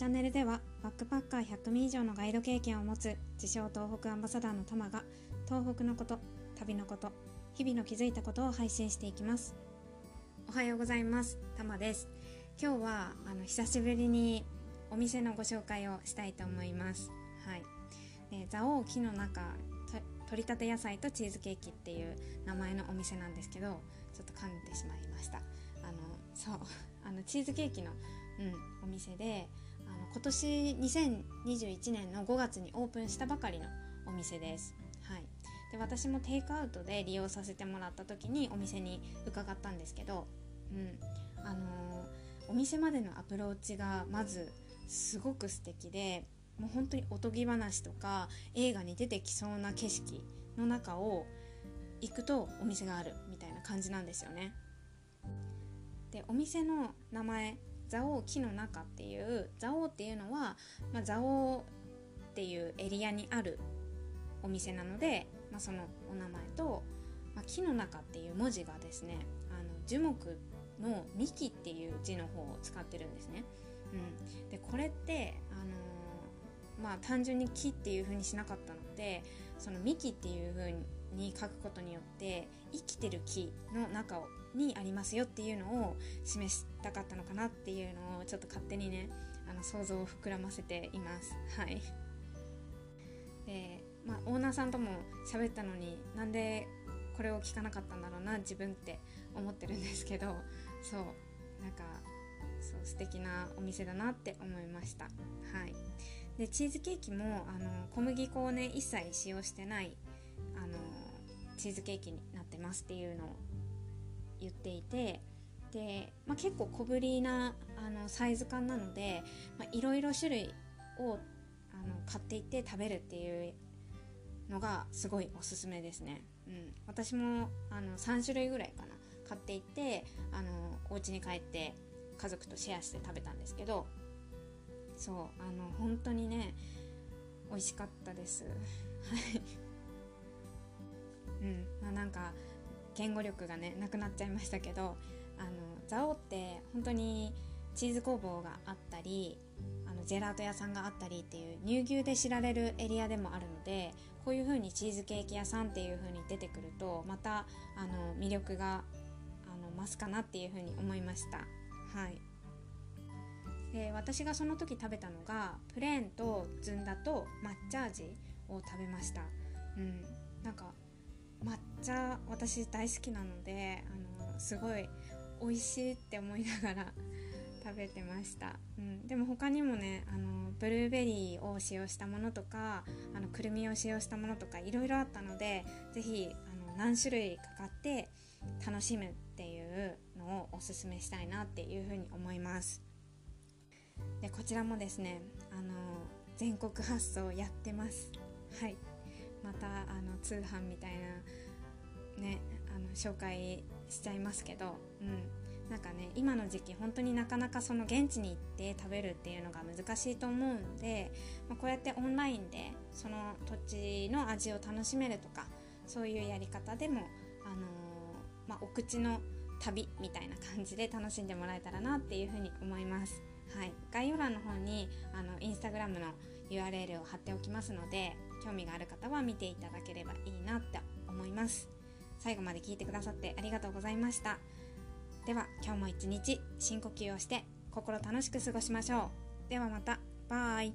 チャンネルではバックパッカー100名以上のガイド経験を持つ自称東北アンバサダーのタマが東北のこと旅のこと日々の気づいたことを配信していきます。おはようございます。タマです。今日はあの久しぶりにお店のご紹介をしたいと思います。はい。蔵王木の中取り立て野菜とチーズケーキっていう名前のお店なんですけどちょっと噛んでしまいました。あのそう。あのチーズケーキの、うん、お店であの今年2021年の5月にオープンしたばかりのお店です。はい、で私もテイクアウトで利用させてもらった時にお店に伺ったんですけど、うんあのー、お店までのアプローチがまずすごく素敵でもう本当におとぎ話とか映画に出てきそうな景色の中を行くとお店があるみたいな感じなんですよね。でお店の名前蔵王木の中っていう蔵王っていうのは、まあ、蔵王っていうエリアにあるお店なので、まあ、そのお名前と、まあ、木の中っていう文字がですねあの樹木の幹っていう字の方を使ってるんですね。うん、でこれってあのー、まあ単純に木っていう風にしなかったのでその幹っていう風に書くことによって生きてる木の中にありますよっていうのを示したかったのかなっていうのをちょっと勝手にねあの想像を膨らませています。はい。でまあオーナーさんとも喋ったのになんでこれを聞かなかったんだろうな自分って思ってるんですけどそうなんかそう素敵なお店だなって思いました。はい。でチーズケーキもあの小麦粉をね一切使用してないあのチーズケーキになってますっていうのを言っていてで、まあ、結構小ぶりなあのサイズ感なのでいろいろ種類をあの買っていって食べるっていうのがすごいおすすめですね、うん、私もあの3種類ぐらいかな買っていってあのお家に帰って家族とシェアして食べたんですけどそうあの本当にね美味しかったです。はい。うん。まあなんか言語力がねなくなっちゃいましたけどあの蔵王って本当にチーズ工房があったりあのジェラート屋さんがあったりっていう乳牛で知られるエリアでもあるのでこういう風にチーズケーキ屋さんっていう風に出てくるとまたあの魅力があの増すかなっていう風に思いました。はい。で私がその時食べたのがプレーンとずんだと抹茶味を食べました。うん、なんか抹茶私大好きなのであのすごい美味しいって思いながら 食べてました、うん、でも他にもねあのブルーベリーを使用したものとかあのくるみを使用したものとかいろいろあったので是非何種類かかって楽しむっていうのをおすすめしたいなっていうふうに思います。でこちらもですねあの全国発送やってます。はい。またあの通販みたいなねあの紹介しちゃいますけど、うん、なんかね今の時期本当になかなかその現地に行って食べるっていうのが難しいと思うんで、まあ、こうやってオンラインでその土地の味を楽しめるとかそういうやり方でも、あのー、まあ、お口の旅みたいな感じで楽しんでもらえたらなっていうふうに思います。はい、概要欄の方にあのインスタグラムの URL を貼っておきますので興味がある方は見ていただければいいなって思います。最後まで聞いてくださってありがとうございました。では今日も一日深呼吸をして心楽しく過ごしましょう。ではまた。バイ。